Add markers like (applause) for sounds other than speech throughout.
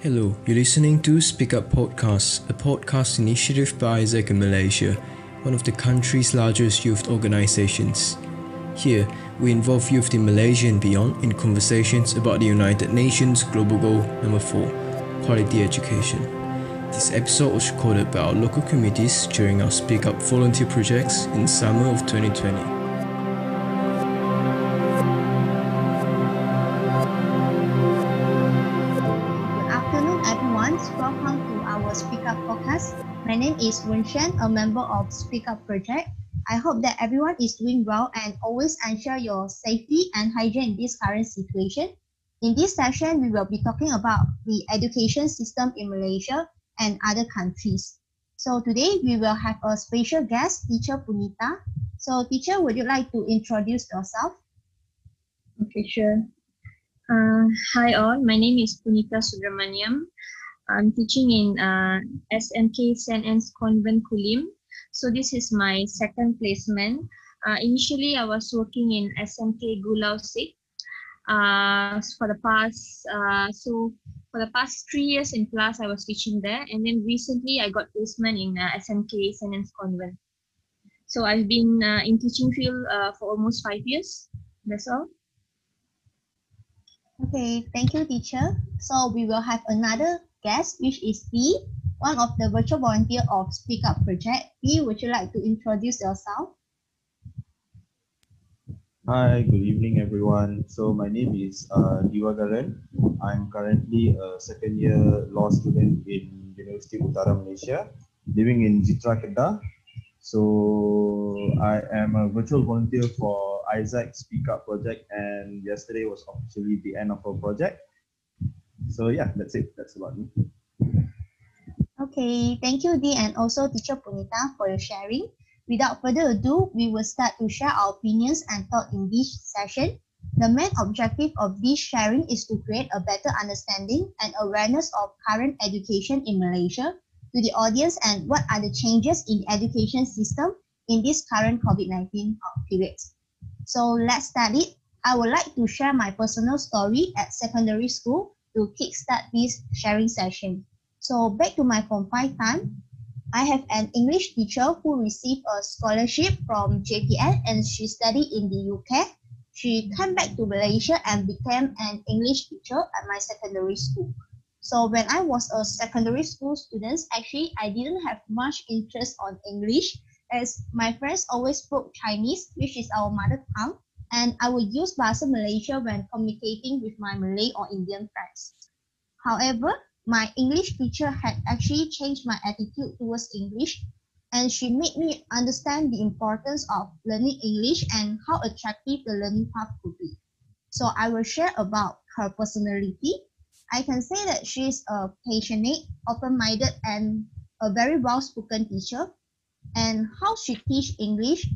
Hello, you're listening to Speak Up Podcast, a podcast initiative by AIESEC in Malaysia, one of the country's largest youth organizations. Here, we involve youth in Malaysia and beyond in conversations about the United Nations Global Goal number 4, quality education. This episode was recorded by our local communities during our Speak Up volunteer projects in summer of 2020. A member of Speak Up Project. I hope that everyone is doing well and always ensure your safety and hygiene in this current situation. In this session, we will be talking about the education system in Malaysia and other countries. So today we will have a special guest, teacher Punitha. So teacher, would you like to introduce yourself? Okay, sure. Uh, hi all, my name is Punitha Subramaniam. I'm teaching in uh, SMK St. Anne's Convent Kulim. So this is my second placement. Uh, initially, I was working in SMK Gulao Sik uh, for the past, uh, so for the past three years in class, I was teaching there. And then recently, I got placement in uh, SMK St. Convent. So I've been uh, in teaching field uh, for almost five years. That's all. Okay, thank you, teacher. So we will have another guest, which is Dee, one of the virtual volunteer of Speak Up Project. Dee, would you like to introduce yourself? Hi, good evening, everyone. So my name is uh, Deevagaran. I'm currently a second year law student in University Utara Malaysia, living in Jitra Kedah. So I am a virtual volunteer for AIESEC Speak Up project and yesterday was officially the end of our project. So yeah, that's it. That's about me. Okay, thank you, Dee, and also teacher Punitha for your sharing. Without further ado, we will start to share our opinions and thoughts in this session. The main objective of this sharing is to create a better understanding and awareness of current education in Malaysia to the audience and what are the changes in the education system in this current COVID-19 period. So let's start it. I would like to share my personal story at secondary school to kickstart this sharing session. So back to my confined time, I have an English teacher who received a scholarship from JPN and she studied in the UK. She came back to Malaysia and became an English teacher at my secondary school. So when I was a secondary school student, actually I didn't have much interest on English as my friends always spoke Chinese, which is our mother tongue and I will use Bahasa Malaysia when communicating with my Malay or Indian friends. However, my English teacher had actually changed my attitude towards English and she made me understand the importance of learning English and how attractive the learning path could be. So I will share about her personality. I can say that she is a passionate, open-minded, and a very well-spoken teacher. And how she teach English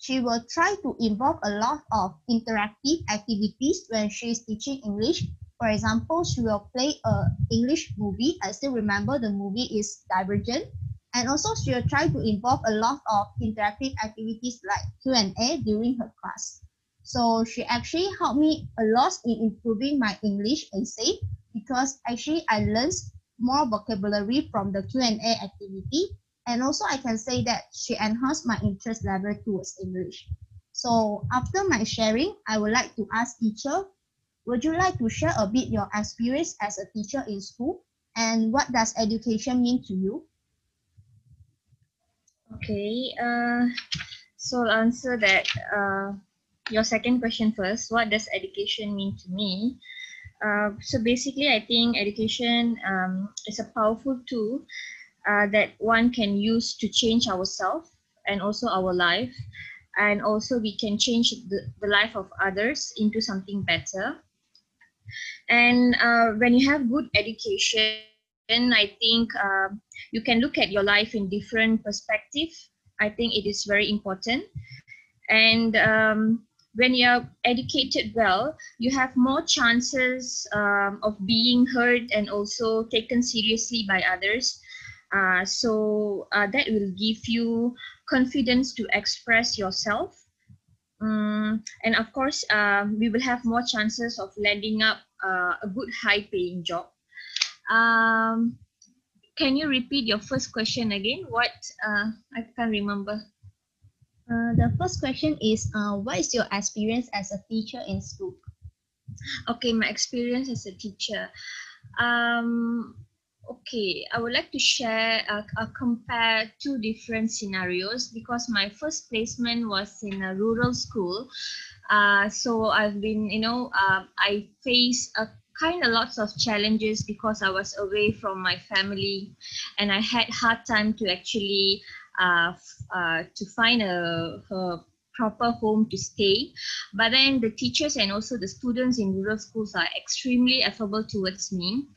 she will try to involve a lot of interactive activities when she is teaching English. For example, she will play a English movie. I still remember the movie is Divergent. And also she will try to involve a lot of interactive activities like Q&A during her class. So she actually helped me a lot in improving my English essay because actually I learned more vocabulary from the Q&A activity and also I can say that she enhanced my interest level towards English. So after my sharing, I would like to ask teacher, would you like to share a bit your experience as a teacher in school and what does education mean to you? Okay, uh, so I'll answer that uh, your second question first. What does education mean to me? Uh, so basically, I think education um, is a powerful tool uh, that one can use to change ourselves and also our life. And also we can change the, the life of others into something better. And uh, when you have good education i think uh, you can look at your life in different perspective. I think it is very important. And um, when you're educated well you have more chances um, of being heard and also taken seriously by others uh, so uh, that will give you confidence to express yourself. Um, and of course, uh, we will have more chances of landing up uh, a good high paying job. Um, can you repeat your first question again? What uh, I can't remember. Uh, the first question is, uh, what is your experience as a teacher in school? Okay, my experience as a teacher. Um, okay, I would like to share, uh, uh, compare two different scenarios because my first placement was in a rural school. Uh, so I've been, you know, uh, I face a kind of lots of challenges because I was away from my family and I had hard time to actually uh, uh, to find a, a proper home to stay. But then the teachers and also the students in rural schools are extremely affable towards me.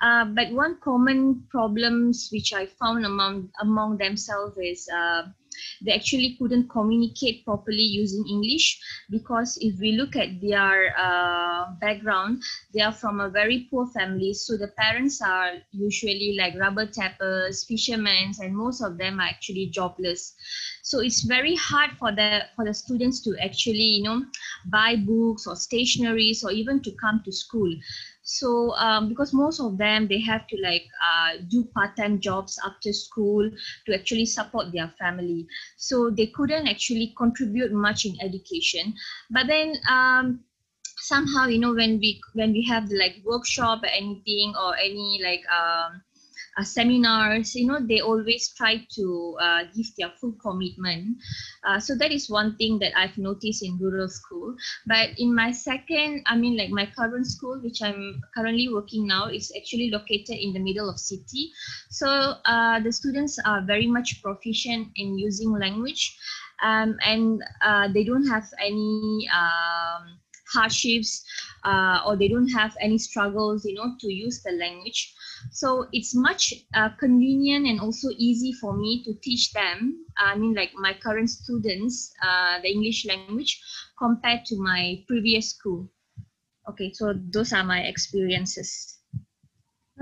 Uh, but one common problems which I found among among themselves is uh, they actually couldn't communicate properly using English because if we look at their uh, background, they are from a very poor family. So the parents are usually like rubber tappers, fishermen, and most of them are actually jobless. So it's very hard for the for the students to actually you know buy books or stationaries or even to come to school so um, because most of them they have to like uh, do part-time jobs after school to actually support their family. So they couldn't actually contribute much in education. But then um, somehow you know when we when we have like workshop or anything or any like um, uh, seminars you know they always try to uh, give their full commitment. Uh, so that is one thing that i've noticed in rural school. But in my second i mean like my current school which i'm currently working now is actually located in the middle of city. So uh, the students are very much proficient in using language um, and uh, they don't have any um, hardships uh, or they don't have any struggles you know to use the language so it's much uh, convenient and also easy for me to teach them i mean like my current students uh, the english language compared to my previous school okay so those are my experiences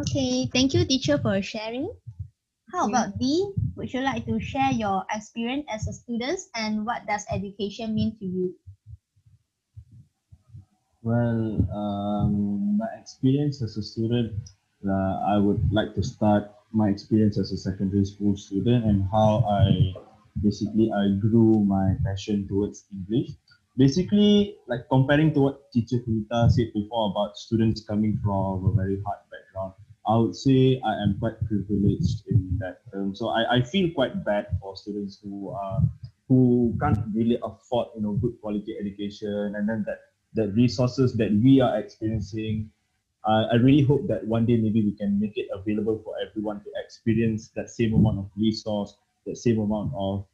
okay thank you teacher for sharing how Yeah. about Dee? Would you like to share your experience as a student and what does education mean to you? Well, um, my experience as a student, uh, I would like to start my experience as a secondary school student and how I basically I grew my passion towards English. Basically, like comparing to what teacher Punitha said before about students coming from a very hard background, I would say I am quite privileged in that term. So I, I feel quite bad for students who are who can't really afford you know good quality education and then that the resources that we are experiencing. Uh, I really hope that one day maybe we can make it available for everyone to experience that same amount of resource, that same amount of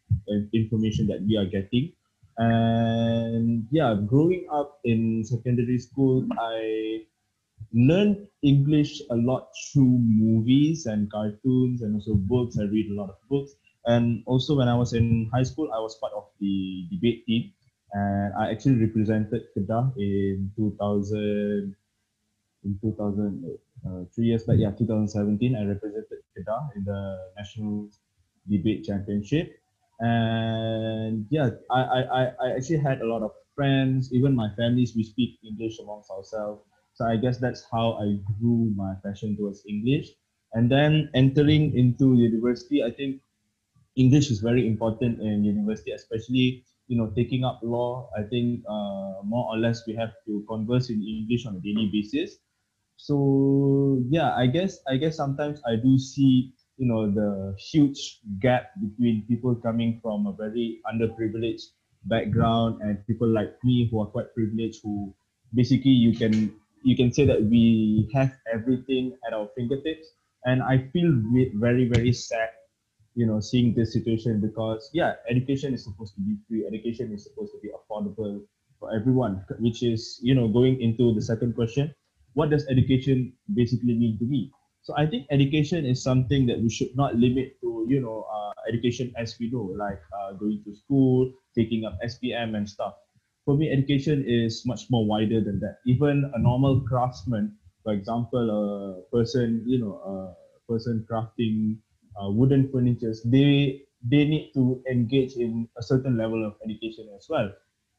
information that we are getting. And yeah, growing up in secondary school, I learned English a lot through movies and cartoons and also books. I read a lot of books. And also when I was in high school, I was part of the debate team and I actually represented Kedah in 2000 in 2000 uh, three years back yeah 2017 I represented Kedah in the national debate championship. And yeah I, I I actually had a lot of friends even my families we speak English amongst ourselves. So I guess that's how I grew my passion towards English. And then entering into university I think English is very important in university especially you know taking up law. I think uh, more or less we have to converse in english on a daily basis so yeah i guess i guess sometimes i do see you know the huge gap between people coming from a very underprivileged background and people like me who are quite privileged who basically you can you can say that we have everything at our fingertips. And i feel very very sad you know seeing this situation because yeah education is supposed to be free. Education is supposed to be affordable for everyone which is you know going into the second question what does education basically mean to me? So i think education is something that we should not limit to you know uh, education as we know like uh, going to school taking up spm and stuff. For me education is much more wider than that. Even a normal craftsman for example a person you know a person crafting uh, wooden furnitures, they they need to engage in a certain level of education as well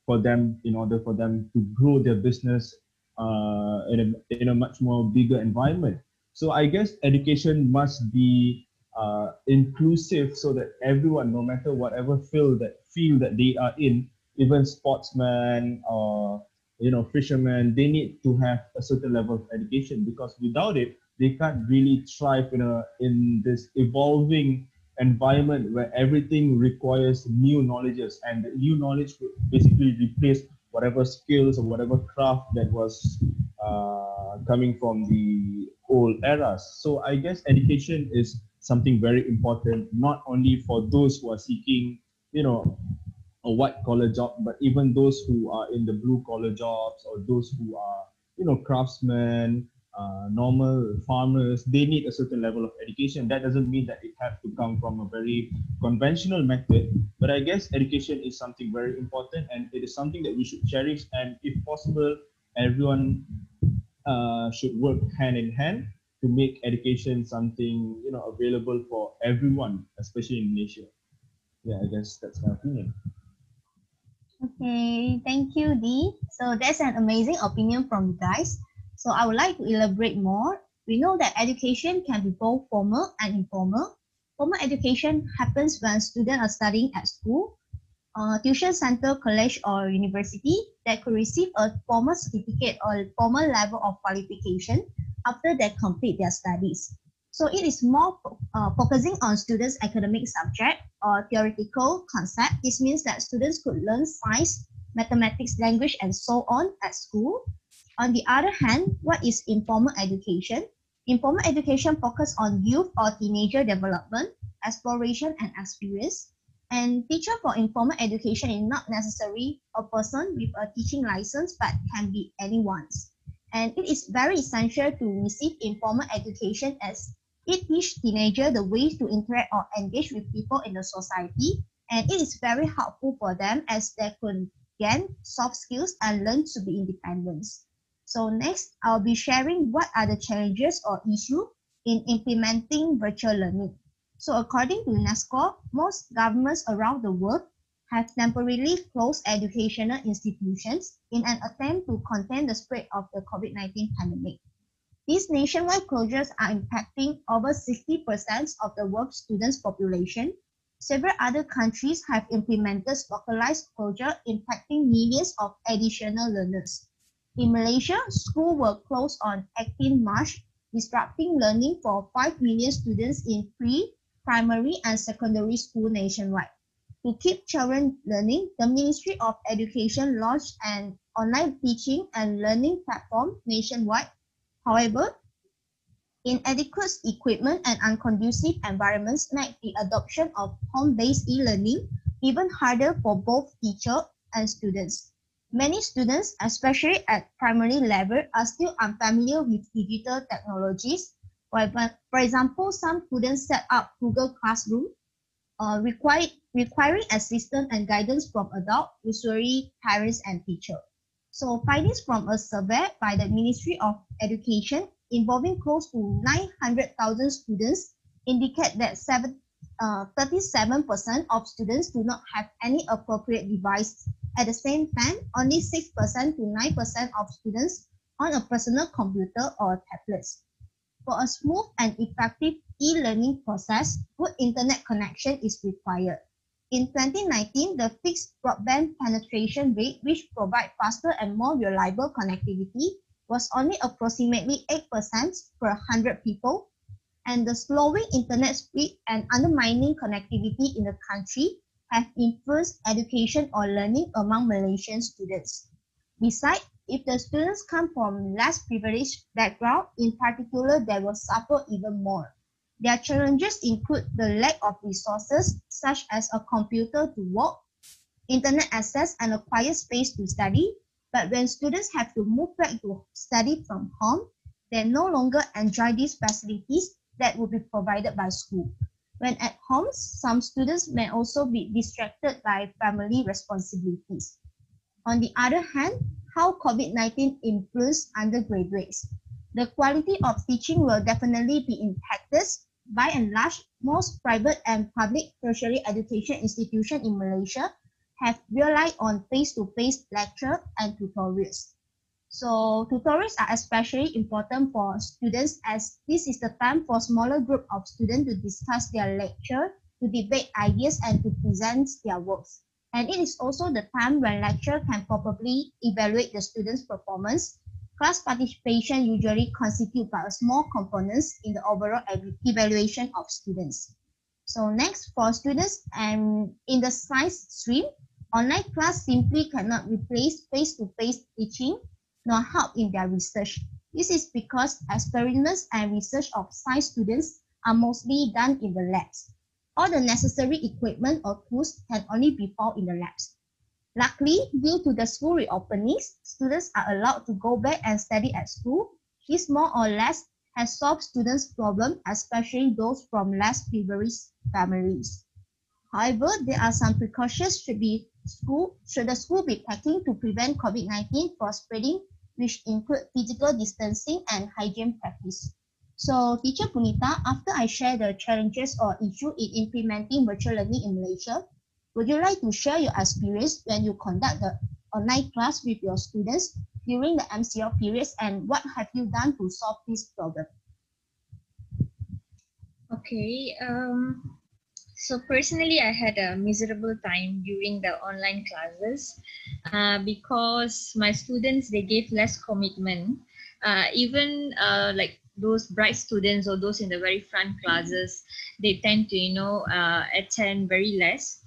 for them in order for them to grow their business uh, in a in a much more bigger environment. So I guess education must be uh, inclusive so that everyone, no matter whatever field that field that they are in, even sportsmen or you know fishermen, they need to have a certain level of education because without it, they can't really thrive in a in this evolving environment where everything requires new knowledges and new knowledge basically replace whatever skills or whatever craft that was uh, coming from the old eras. So I guess education is something very important, not only for those who are seeking, you know, a white collar job, but even those who are in the blue collar jobs or those who are, you know, craftsmen, uh, normal farmers, they need a certain level of education. That doesn't mean that it has to come from a very conventional method, but I guess education is something very important and it is something that we should cherish. And if possible, everyone uh, should work hand in hand to make education something you know available for everyone, especially in Malaysia. Yeah, I guess that's my opinion. Okay, thank you, Dee. So that's an amazing opinion from you guys. So I would like to elaborate more. We know that education can be both formal and informal. Formal education happens when students are studying at school, uh, tuition center, college, or university that could receive a formal certificate or formal level of qualification after they complete their studies. So it is more uh, focusing on students' academic subject or theoretical concept. This means that students could learn science, mathematics, language, and so on at school. On the other hand, what is informal education? Informal education focuses on youth or teenager development, exploration, and experience. And teacher for informal education is not necessarily a person with a teaching license, but can be anyone's. And it is very essential to receive informal education as it teaches teenager the ways to interact or engage with people in the society. And it is very helpful for them as they can gain soft skills and learn to be independent. So next, I'll be sharing what are the challenges or issues in implementing virtual learning. So according to UNESCO, most governments around the world have temporarily closed educational institutions in an attempt to contain the spread of the COVID-19 pandemic. These nationwide closures are impacting over 60% of the world's students population. Several other countries have implemented localized closure impacting millions of additional learners. In Malaysia, schools were closed on 18 March, disrupting learning for 5 million students in pre, primary, and secondary school nationwide. To keep children learning, the Ministry of Education launched an online teaching and learning platform nationwide. However, inadequate equipment and unconducive environments make the adoption of home-based e-learning even harder for both teacher and students. Many students, especially at primary level, are still unfamiliar with digital technologies. For example, some students set up Google Classroom, uh, requiring assistance and guidance from adult, usually parents and teachers. So findings from a survey by the Ministry of Education involving close to 900,000 students indicate that 7, uh, 37% of students do not have any appropriate device. At the same time, only 6% to 9% of students on a personal computer or tablets. For a smooth and effective e-learning process, good internet connection is required. In 2019, the fixed broadband penetration rate, which provide faster and more reliable connectivity, was only approximately 8% per 100 people, and the slowing internet speed and undermining connectivity in the country have influenced education or learning among Malaysian students. Besides, if the students come from less privileged background, in particular, they will suffer even more. Their challenges include the lack of resources such as a computer to work, internet access, and a quiet space to study. But when students have to move back to study from home, they no longer enjoy these facilities that will be provided by school. When at home, some students may also be distracted by family responsibilities. On the other hand, how COVID-19 influenced undergraduates. The quality of teaching will definitely be impacted by and large, most private and public tertiary education institutions in Malaysia have relied on face-to-face lecture and tutorials. So tutorials are especially important for students as this is the time for smaller group of students to discuss their lecture, to debate ideas and to present their works. And it is also the time when lecturer can probably evaluate the students' performance. Class participation usually constitute by a small components in the overall evaluation of students. So next, for students and in the science stream, online class simply cannot replace face-to-face -face teaching nor help in their research. This is because experiments and research of science students are mostly done in the labs. All the necessary equipment or tools can only be found in the labs. Luckily, due to the school reopenings, students are allowed to go back and study at school. This more or less has solved students' problems, especially those from less privileged families. However, there are some precautions should be school should the school be taking to prevent COVID-19 from spreading, which include physical distancing and hygiene practice. So, Teacher Punitha, after I share the challenges or issue in implementing virtual learning in Malaysia, would you like to share your experience when you conduct the online class with your students during the MCO periods and what have you done to solve this problem? Okay. Um, so personally, I had a miserable time during the online classes uh, because my students, they gave less commitment. Uh, even uh, like those bright students or those in the very front classes, they tend to, you know, uh, attend very less.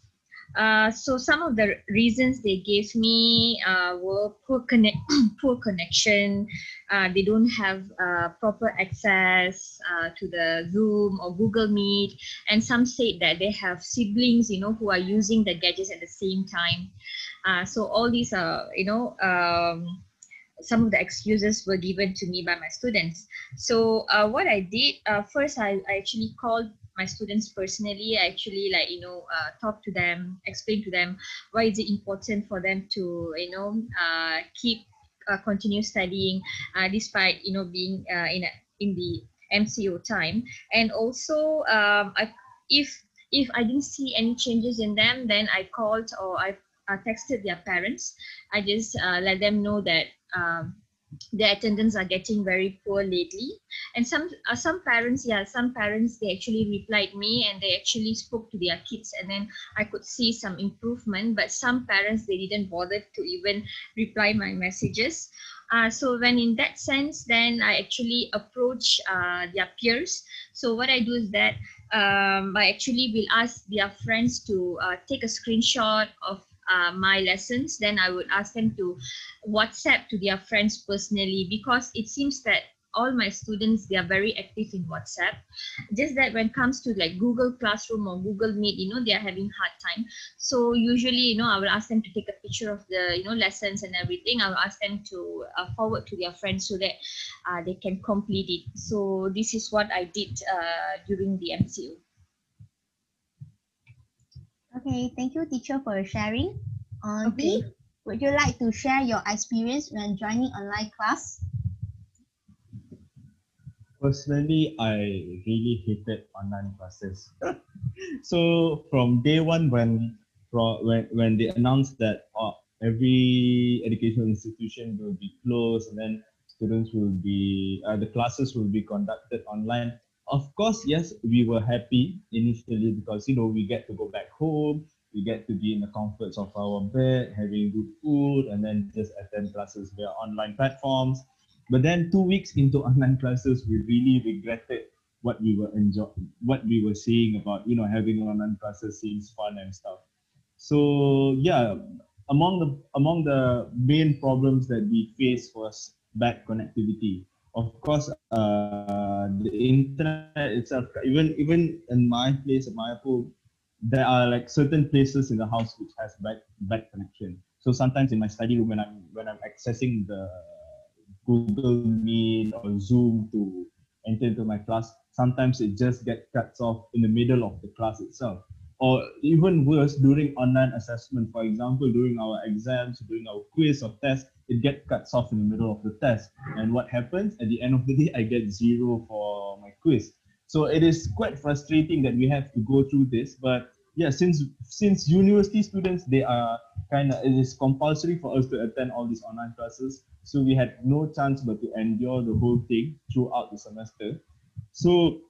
Uh, so some of the reasons they gave me uh, were poor connect, (clears throat) poor connection. Uh, they don't have uh, proper access uh, to the Zoom or Google Meet, and some said that they have siblings, you know, who are using the gadgets at the same time. so all these are, you know, um, some of the excuses were given to me by my students. So uh, what I did uh, first, I, I actually called my students personally. I actually like you know uh, talk to them, explain to them why is it important for them to you know uh, keep uh, continue studying uh, despite you know being uh, in a, in the MCO time, and also um, I if if I didn't see any changes in them, then I called or I uh, texted their parents. I just uh, let them know that um, their attendance are getting very poor lately. And some uh, some parents yeah some parents they actually replied me and they actually spoke to their kids and then i could see some improvement but some parents they didn't bother to even reply my messages. Uh, so when in that sense then i actually approach uh, their peers. So what i do is that um, i actually will ask their friends to uh, take a screenshot of uh, my lessons, then I would ask them to WhatsApp to their friends personally because it seems that all my students they are very active in whatsapp. Just that when it comes to like google classroom or google meet you know they are having hard time. So usually you know i will ask them to take a picture of the you know lessons and everything. I will ask them to uh, forward to their friends so that uh, they can complete it. So this is what i did uh, during the MCO Okay, thank you, teacher, for sharing. Uh, okay. Dee, would you like to share your experience when joining online class? Personally, I really hated online classes. (laughs) so from day one, when from when when they announced that uh, every educational institution will be closed and then students will be uh, the classes will be conducted online of course, yes, we were happy initially because you know we get to go back home, we get to be in the comforts of our bed, having good food, and then just attend classes via online platforms. But then two weeks into (laughs) online classes, we really regretted what we were enjoying, what we were seeing about you know having online classes seems fun and stuff. So yeah, among the among the main problems that we faced was bad connectivity of course, uh, the internet itself, even even in my place, at my home, there are like certain places in the house which has bad bad connection. So sometimes in my study room, when I'm when I'm accessing the Google Meet or Zoom to enter into my class, sometimes it just gets cut off in the middle of the class itself. Or even worse, during online assessment, for example, during our exams, during our quiz or test, it gets cut off in the middle of the test. And what happens at the end of the day, I get zero for my quiz. So it is quite frustrating that we have to go through this. But yeah, since since university students they are kind of it is compulsory for us to attend all these online classes. So we had no chance but to endure the whole thing throughout the semester. So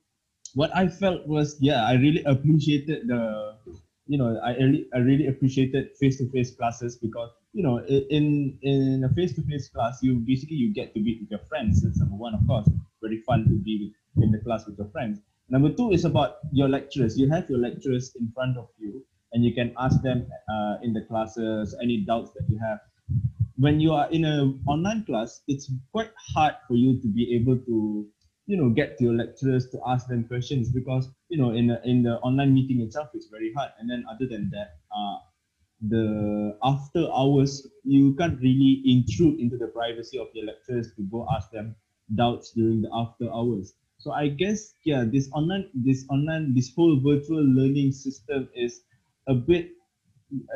what I felt was, yeah, I really appreciated the, you know, I really, I really appreciated face-to-face classes because, you know, in in a face-to-face class, you basically you get to be with your friends. That's number one, of course, very fun to be with, in the class with your friends. Number two is about your lecturers. You have your lecturers in front of you, and you can ask them uh, in the classes any doubts that you have. When you are in an online class, it's quite hard for you to be able to you know get to your lecturers to ask them questions because you know in the, in the online meeting itself it's very hard. And then other than that uh, the after hours you can't really intrude into the privacy of your lecturers to go ask them doubts during the after hours. So i guess yeah this online this online this whole virtual learning system is a bit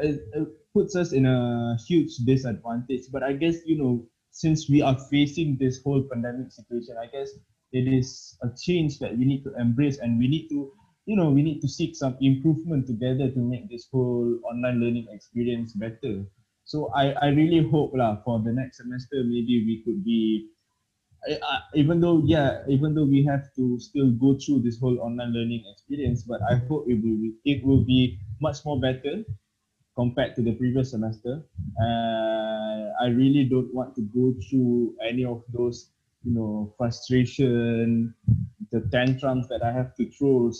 it, it puts us in a huge disadvantage. But i guess you know since we are facing this whole pandemic situation i guess it is a change that we need to embrace and we need to you know we need to seek some improvement together to make this whole online learning experience better. So i i really hope lah for the next semester maybe we could be uh, even though yeah even though we have to still go through this whole online learning experience but i hope it will be, it will be much more better compared to the previous semester. Uh, i really don't want to go through any of those you know frustration the tantrums that i have to throw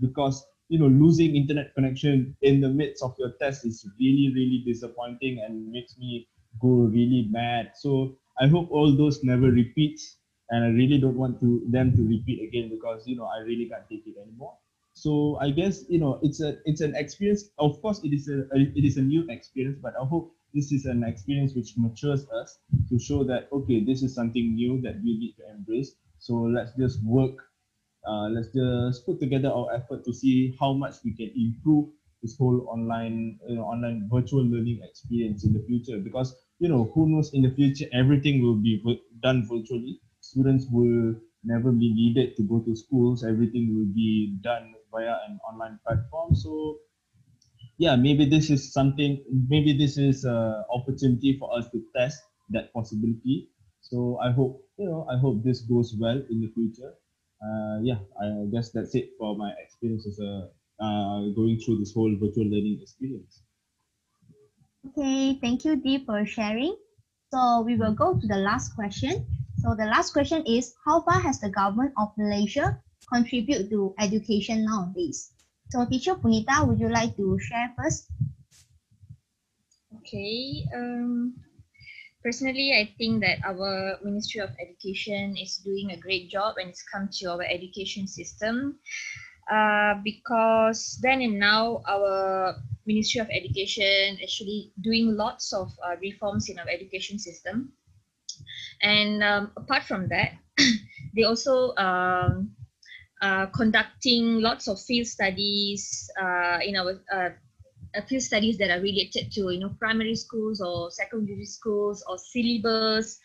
because you know losing internet connection in the midst of your test is really really disappointing and makes me go really mad. So i hope all those never repeats and i really don't want to them to repeat again because you know i really can't take it anymore. So i guess you know it's a it's an experience. Of course it is a, it is a new experience but i hope this is an experience which matures us to show that okay this is something new that we need to embrace. So let's just work uh, let's just put together our effort to see how much we can improve this whole online you know, online virtual learning experience in the future. Because you know who knows in the future everything will be done virtually. Students will never be needed to go to schools. Everything will be done via an online platform. So yeah, maybe this is something, maybe this is an opportunity for us to test that possibility. So I hope, you know, I hope this goes well in the future. Uh, yeah, I guess that's it for my experience as a uh, going through this whole virtual learning experience. Okay, thank you, Dee, for sharing. So we will go to the last question. So the last question is, how far has the government of Malaysia contribute to education nowadays? So teacher Punitha, would you like to share first? Okay. Um, personally, I think that our Ministry of Education is doing a great job when it's come to our education system. Uh, because then and now our Ministry of Education actually doing lots of uh, reforms in our education system. And um, apart from that, (coughs) they also um, uh, conducting lots of field studies uh, in our uh, uh, field studies that are related to you know primary schools or secondary schools or syllabus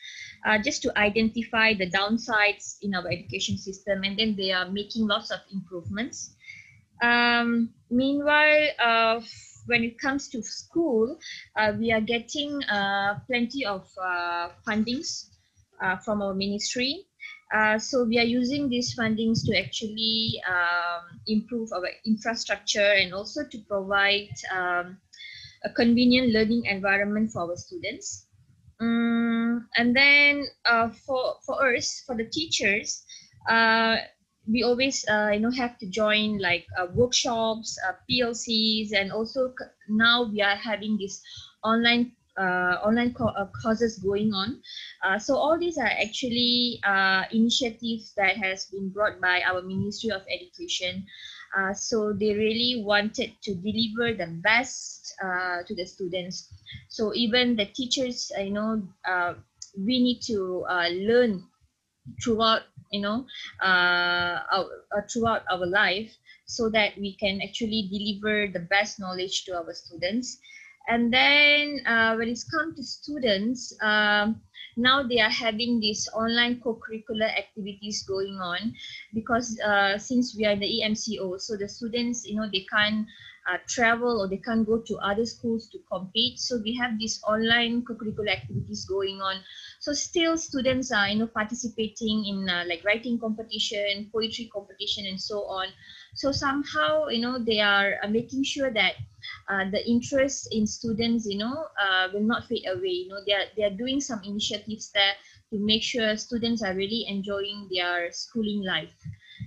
uh, just to identify the downsides in our education system and then they are making lots of improvements. Um, meanwhile when it comes to school we are getting plenty of fundings from our ministry uh, so we are using these fundings to actually um, improve our infrastructure and also to provide um, a convenient learning environment for our students. Um, and then uh, for, for us, for the teachers, uh, we always uh, you know have to join like uh, workshops, PLCs, and also now we are having this online uh, online co uh, courses going on. Uh, so all these are actually uh, initiatives that has been brought by our Ministry of Education. Uh, so they really wanted to deliver the best uh, to the students. So even the teachers, you know, we need to learn throughout, you know, our, throughout our life so that we can actually deliver the best knowledge to our students and then uh, when it's come to students um, now they are having these online co-curricular activities going on because uh, since we are in the EMCO so the students you know they can't uh, travel or they can't go to other schools to compete. So we have these online co-curricular activities going on. So still students are you know participating in uh, like writing competition, poetry competition, and so on. So somehow you know they are uh, making sure that uh, the interest in students you know uh, will not fade away. You know they are they are doing some initiatives there to make sure students are really enjoying their schooling life.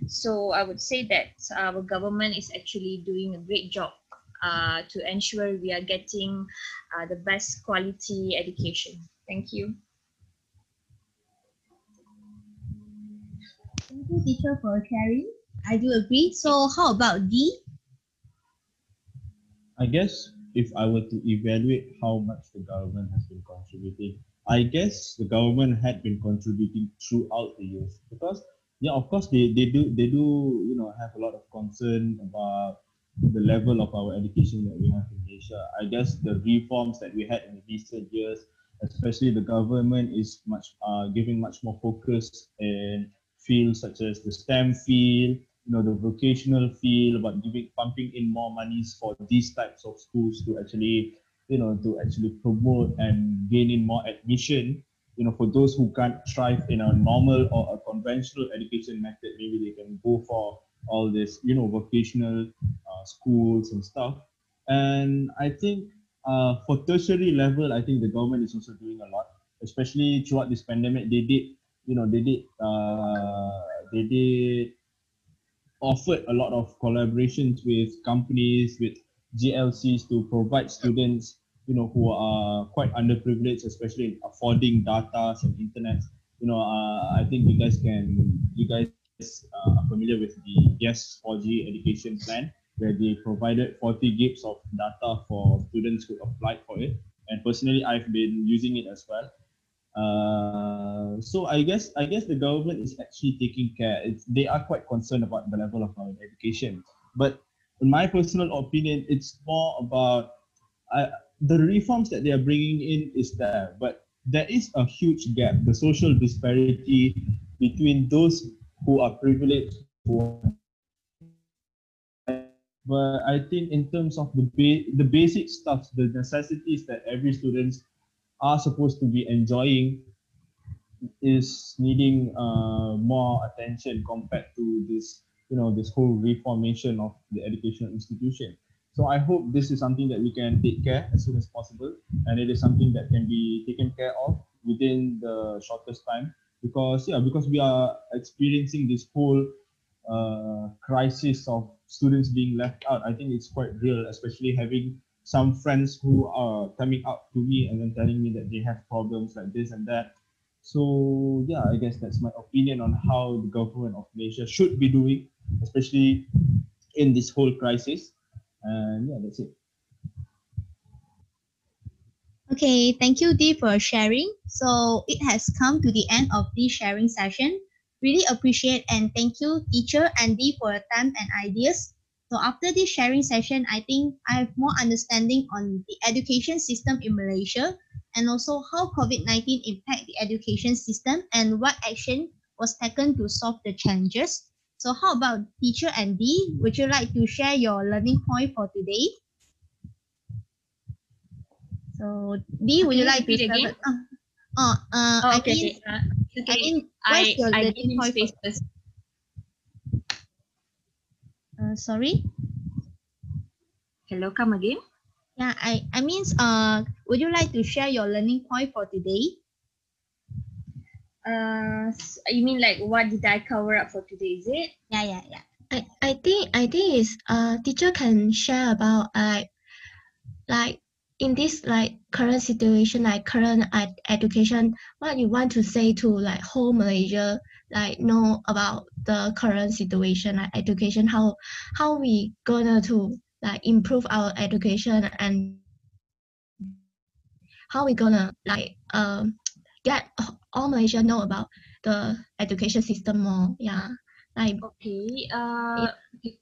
So I would say that our government is actually doing a great job uh, to ensure we are getting uh, the best quality education. Thank you. Thank you, teacher, for sharing. I do agree. So how about Dee? I guess if I were to evaluate how much the government has been contributing, I guess the government had been contributing throughout the years because yeah, of course they, they do they do you know have a lot of concern about the level of our education that we have in Asia. I guess the reforms that we had in recent years, especially the government is much uh, giving much more focus in fields such as the STEM field, you know, the vocational field, about giving pumping in more monies for these types of schools to actually, you know, to actually promote and gain in more admission you know, for those who can't thrive in a normal or a conventional education method, maybe they can go for all this, you know, vocational uh, schools and stuff. And I think uh, for tertiary level, I think the government is also doing a lot, especially throughout this pandemic. They did, you know, they did, uh, they did offered a lot of collaborations with companies, with GLCs to provide students you know who are quite underprivileged, especially in affording data and internet. You know, uh, I think you guys can you guys uh, are familiar with the Yes 4G education plan, where they provided 40 gigs of data for students who applied for it. And personally, I've been using it as well. Uh, so I guess I guess the government is actually taking care. It's, they are quite concerned about the level of our education. But in my personal opinion, it's more about I, the reforms that they are bringing in is there, but there is a huge gap, the social disparity between those who are privileged. But I think in terms of the ba- the basic stuff, the necessities that every student are supposed to be enjoying is needing uh, more attention compared to this, you know, this whole reformation of the educational institution. So I hope this is something that we can take care as soon as possible, and it is something that can be taken care of within the shortest time. Because yeah, because we are experiencing this whole uh, crisis of students being left out. I think it's quite real, especially having some friends who are coming up to me and then telling me that they have problems like this and that. So yeah, I guess that's my opinion on how the government of Malaysia should be doing, especially in this whole crisis. And yeah, that's it. Okay, thank you, Dee, for sharing. So it has come to the end of this sharing session. Really appreciate and thank you, teacher and Dee, for your time and ideas. So after this sharing session, I think I have more understanding on the education system in Malaysia and also how COVID-19 impact the education system and what action was taken to solve the challenges. So how about teacher and Dee? Would you like to share your learning point for today? So Dee, would you like to start? again? Uh, uh, uh, Oh, I mean, okay. Uh, I okay. mean, I, what's your I learning point? space first. uh, sorry. Hello, come again. Yeah, I I mean, uh, would you like to share your learning point for today? Uh, you mean like what did I cover up for today? Is it? Yeah, yeah, yeah. I, I think I think is uh teacher can share about like like in this like current situation like current ed- education what you want to say to like whole Malaysia like know about the current situation like education how how we gonna to like improve our education and how we gonna like um get all Malaysia know about the education system more yeah like Okay. Uh,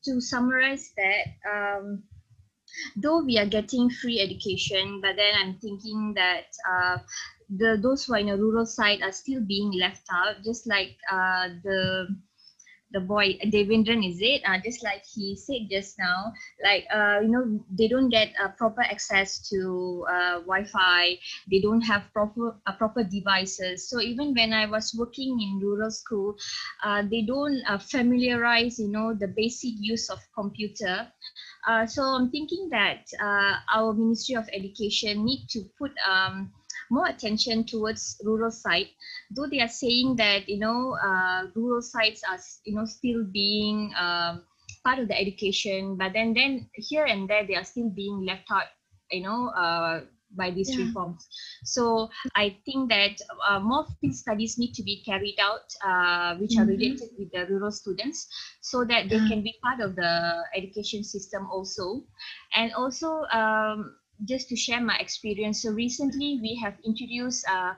to summarize that, um, though we are getting free education, but then I'm thinking that uh, the those who are in a rural side are still being left out, just like uh, the the boy Devendran is it? Uh, just like he said just now like uh, you know they don't get uh, proper access to uh, Wi-Fi. They don't have proper uh, proper devices. So even when I was working in rural school uh, they don't uh, familiarize you know the basic use of computer. Uh, so I'm thinking that uh, our Ministry of Education need to put um, more attention towards rural side though they are saying that you know uh, rural sites are you know still being um, part of the education but then then here and there they are still being left out you know uh, by these Yeah. reforms so i think that uh, more field studies need to be carried out uh, which are Mhm. related with the rural students so that they Yeah. can be part of the education system also and also um, just to share my experience so recently we have introduced uh,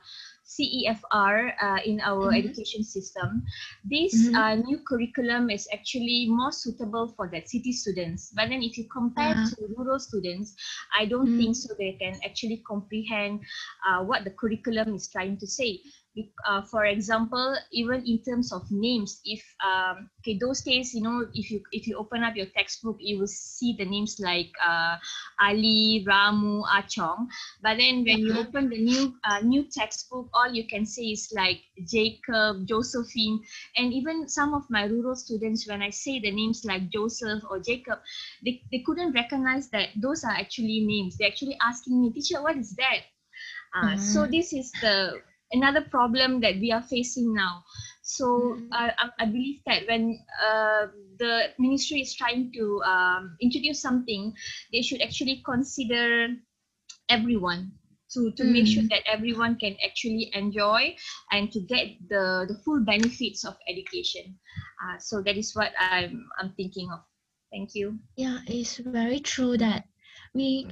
CEFR uh, in our Mhm. education system. This Mhm. uh, new curriculum is actually more suitable for the city students. But then if you compare Ah. to rural students, I don't Mm. think so they can actually comprehend uh, what the curriculum is trying to say. Uh, for example, even in terms of names, if um, okay, those days, you know, if you if you open up your textbook, you will see the names like uh, Ali, Ramu, Achong. But then when you open the new uh, new textbook, all you can see is like Jacob, Josephine, and even some of my rural students, when I say the names like Joseph or Jacob, they, they couldn't recognize that those are actually names. They're actually asking me, teacher, what is that? Uh, So Ah. this is the another problem that we are facing now. So Mhm. uh, I, I believe that when uh, the ministry is trying to um, introduce something, they should actually consider everyone to, to make sure Mm. that everyone can actually enjoy and to get the, the full benefits of education. Uh, so that is what I'm, I'm thinking of. Thank you. Yeah, it's very true that we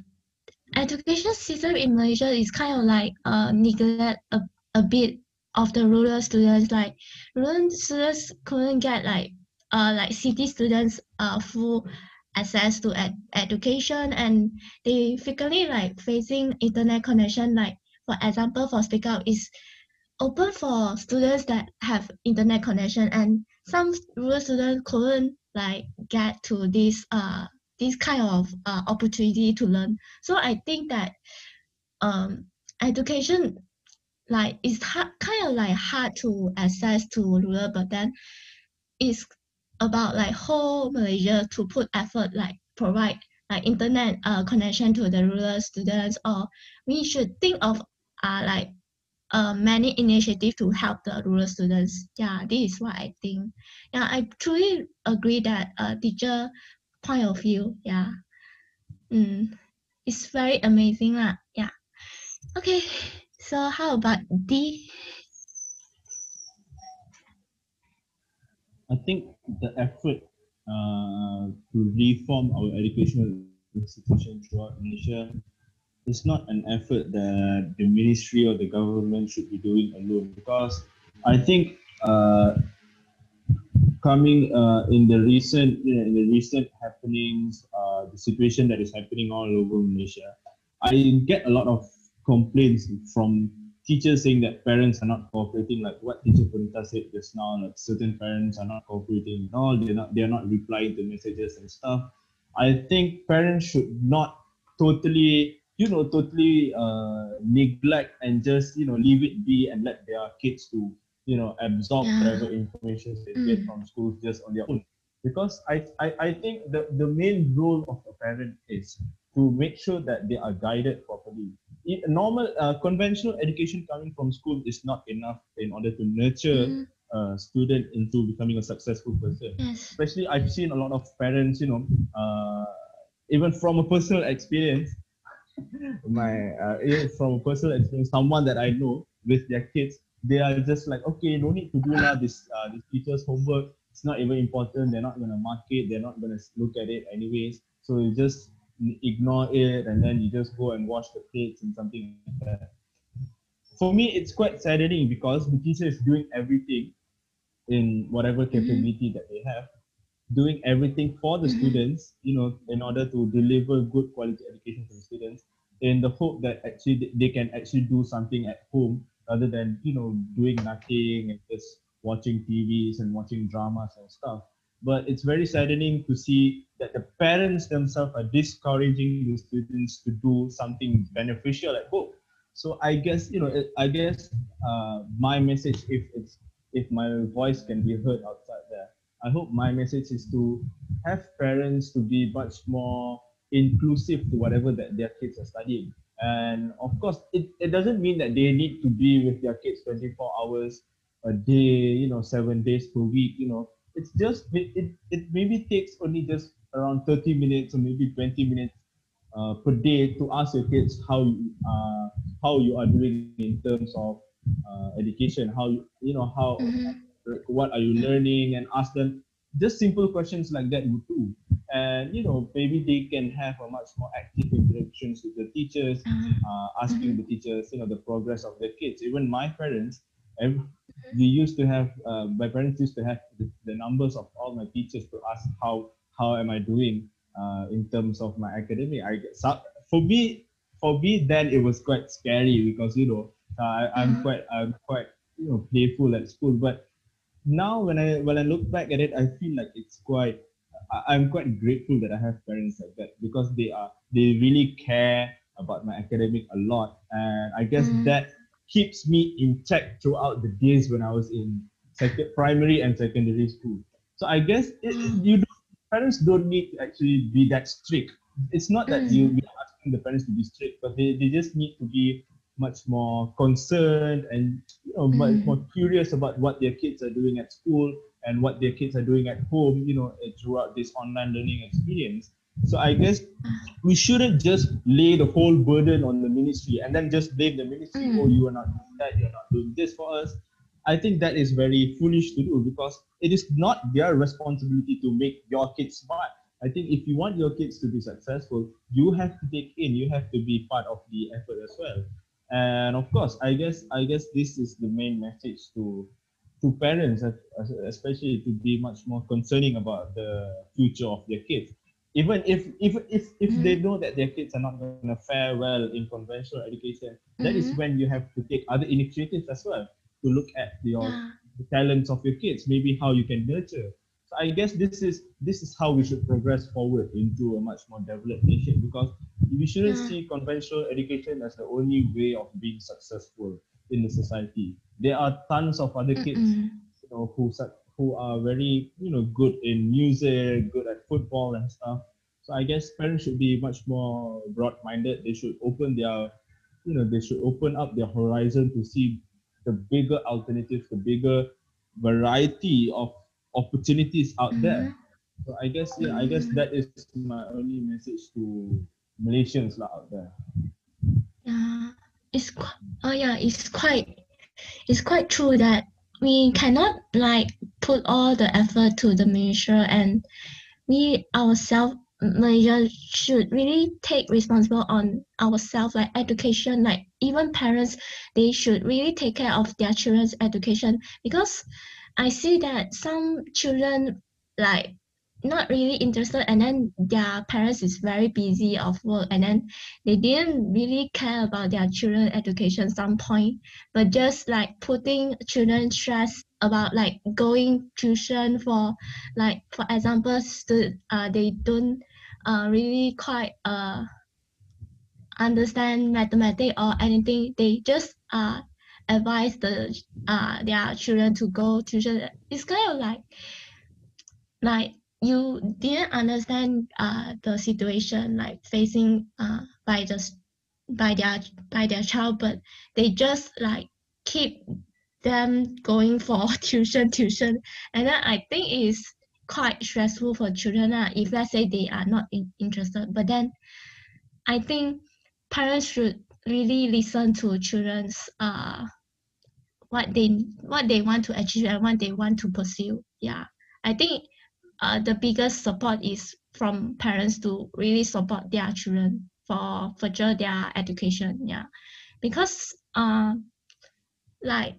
education system in Malaysia is kind of like uh neglect a, a bit of the rural students. Like rural students couldn't get like uh like city students uh full access to ed- education and they frequently like facing internet connection like for example for speak out is open for students that have internet connection and some rural students couldn't like get to this uh this kind of uh, opportunity to learn so i think that um education like it's hard, kind of like hard to access to rural but then it's about like whole malaysia to put effort like provide like internet uh, connection to the rural students or we should think of uh, like uh, many initiatives to help the rural students. Yeah, this is what I think. Yeah, I truly agree that uh, teacher point of view. Yeah, mm, it's very amazing lah. Yeah. Okay, so how about Dee? I think the effort uh, to reform our educational institution throughout Malaysia is not an effort that the ministry or the government should be doing alone because I think uh, coming uh, in the recent you know, in the recent happenings, uh, the situation that is happening all over Malaysia, I get a lot of complaints from teachers saying that parents are not cooperating, like what teacher Punitha said just now, like certain parents are not cooperating and all, they're not they're not replying to messages and stuff. I think parents should not totally, you know, totally uh, neglect and just, you know, leave it be and let their kids to, you know, absorb Yeah. whatever information they get Mm. from schools just on their own. Because I, I, I think the, the main role of a parent is to make sure that they are guided properly. Normal uh, conventional education coming from school is not enough in order to nurture Mm, a student into becoming a successful person yes. especially I've seen a lot of parents, you know, uh, even from a personal experience, (laughs) my uh, from a personal experience, someone that I know with their kids, they are just like, okay, no need to do now this uh, this teacher's homework. It's not even important. They're not gonna mark it. They're not gonna look at it anyways. So you just ignore it, and then you just go and wash the plates and something like that. For me, it's quite saddening because the teacher is doing everything in whatever capability that they have, doing everything for the Mhm. students, you know, in order to deliver good quality education to the students, in the hope that actually they can actually do something at home rather than you know doing nothing and just watching TVs and watching dramas and stuff. But it's very saddening to see that the parents themselves are discouraging the students to do something beneficial at home. So I guess you know, I guess uh, my message, if it's if my voice can be heard outside there, I hope my message is to have parents to be much more inclusive to whatever that their kids are studying. And of course, it, it doesn't mean that they need to be with their kids 24 hours a day, you know, seven days per week, you know. It's just, it, it, maybe takes only just around 30 minutes or maybe 20 minutes uh, per day to ask your kids how you, uh, how you are doing in terms of uh, education, how you, you know, how, mm-hmm. what are you learning and ask them just simple questions like that would do and you know maybe they can have a much more active interactions with the teachers mm-hmm. uh, asking mm-hmm. the teachers you know the progress of their kids even my parents. We used to have uh, my parents used to have the, the, numbers of all my teachers to ask how how am i doing uh, in terms of my academic i for me for me then it was quite scary because you know I, i'm mm-hmm. quite i'm quite you know playful at school but now when I when I look back at it, I feel like it's quite I'm quite grateful that I have parents like that because they are they really care about my academic a lot, and I guess mm. that keeps me in check throughout the days when I was in second primary and secondary school. So I guess it, you do, parents don't need to actually be that strict. It's not that mm. you are asking the parents to be strict, but they, they just need to be much more concerned and you know, much mm. more curious about what their kids are doing at school and what their kids are doing at home, you know, throughout this online learning experience. So I guess we shouldn't just lay the whole burden on the ministry and then just blame the ministry, mm. oh, you are not doing that, you're not doing this for us. I think that is very foolish to do because it is not their responsibility to make your kids smart. I think if you want your kids to be successful, you have to take in, you have to be part of the effort as well and of course i guess i guess this is the main message to to parents especially to be much more concerning about the future of their kids even if if if, if mm-hmm. they know that their kids are not going to fare well in conventional education mm-hmm. that is mm-hmm. when you have to take other initiatives as well to look at your yeah. the talents of your kids maybe how you can nurture so i guess this is this is how we should progress forward into a much more developed nation because we shouldn't yeah. see conventional education as the only way of being successful in the society. There are tons of other kids, Mm-mm. you know, who who are very, you know, good in music, good at football and stuff. So I guess parents should be much more broad-minded. They should open their, you know, they should open up their horizon to see the bigger alternatives, the bigger variety of opportunities out mm-hmm. there. So I guess yeah, I guess that is my only message to Malaysians out there. Yeah, it's oh yeah, it's quite it's quite true that we cannot like put all the effort to the Malaysia and we ourselves Malaysia should really take responsible on ourselves like education like even parents they should really take care of their children's education. Because I see that some children like not really interested and then their parents is very busy of work and then they didn't really care about their children education some point but just like putting children stress about like going tuition for like for example stu- uh, they don't uh, really quite uh, understand mathematics or anything they just uh, advise the uh, their children to go tuition. It's kind of like like you didn't understand uh, the situation like facing uh, by the by their by their child but they just like keep them going for (laughs) tuition tuition. And then i think it's quite stressful for children uh, if let's say they are not in, interested. But then i think parents should really listen to children's uh what they what they want to achieve and what they want to pursue. Yeah. I think uh, the biggest support is from parents to really support their children for further their education yeah. Because uh like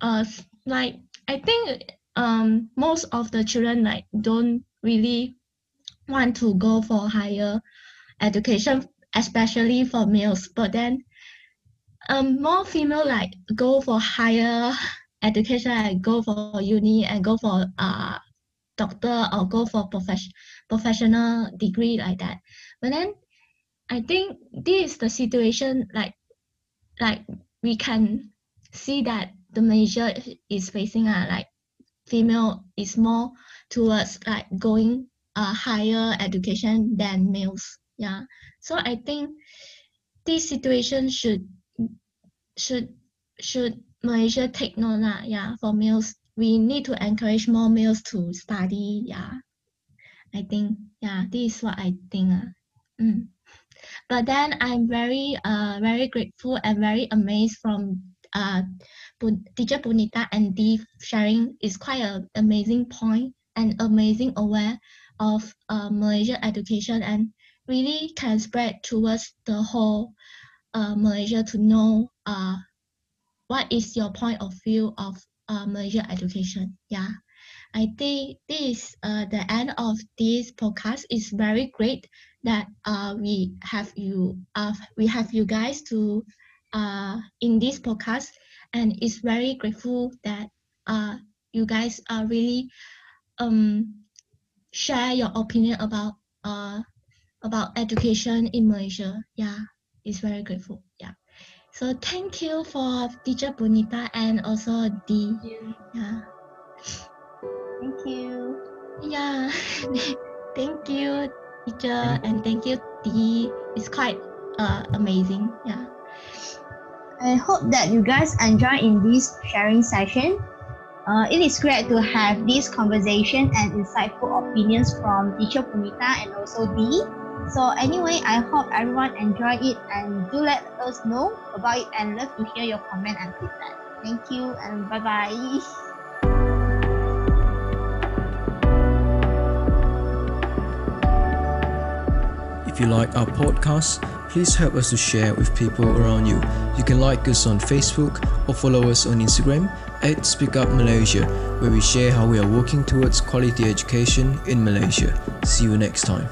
uh like i think um most of the children like don't really want to go for higher education especially for males. But then um more female like go for higher (laughs) education and go for uni and go for uh doctor or go for profession professional degree like that. But then I think this is the situation like like we can see that the major is facing a like female is more towards like going a higher education than males. Yeah. So I think this situation should should should Malaysia take note lah. Yeah, for males, we need to encourage more males to study. Yeah, I think yeah, this is what I think. Uh. Mm. But then I'm very uh very grateful and very amazed from uh teacher Punitha and Dee sharing is quite an amazing point and amazing aware of uh, Malaysia education and really can spread towards the whole uh, Malaysia to know uh, what is your point of view of uh, Malaysia education. Yeah, I think this uh, the end of this podcast is very great that uh, we have you uh, we have you guys to uh, in this podcast and it's very grateful that uh, you guys are really um, share your opinion about uh, about education in Malaysia. Yeah, it's very grateful. Yeah. So thank you for teacher Punitha and also Dee. Yeah. Thank you. Yeah. thank you, (laughs) teacher, and thank you, Dee. It's quite uh, amazing. Yeah. I hope that you guys enjoy in this sharing session. Uh, it is great to have this conversation and insightful opinions from teacher Punitha and also Dee. So anyway, I hope everyone enjoyed it and do let us know about it and love to hear your comment and feedback. Thank you and bye bye. If you like our podcast, please help us to share with people around you. You can like us on Facebook or follow us on Instagram at Speak Up Malaysia, where we share how we are working towards quality education in Malaysia. See you next time.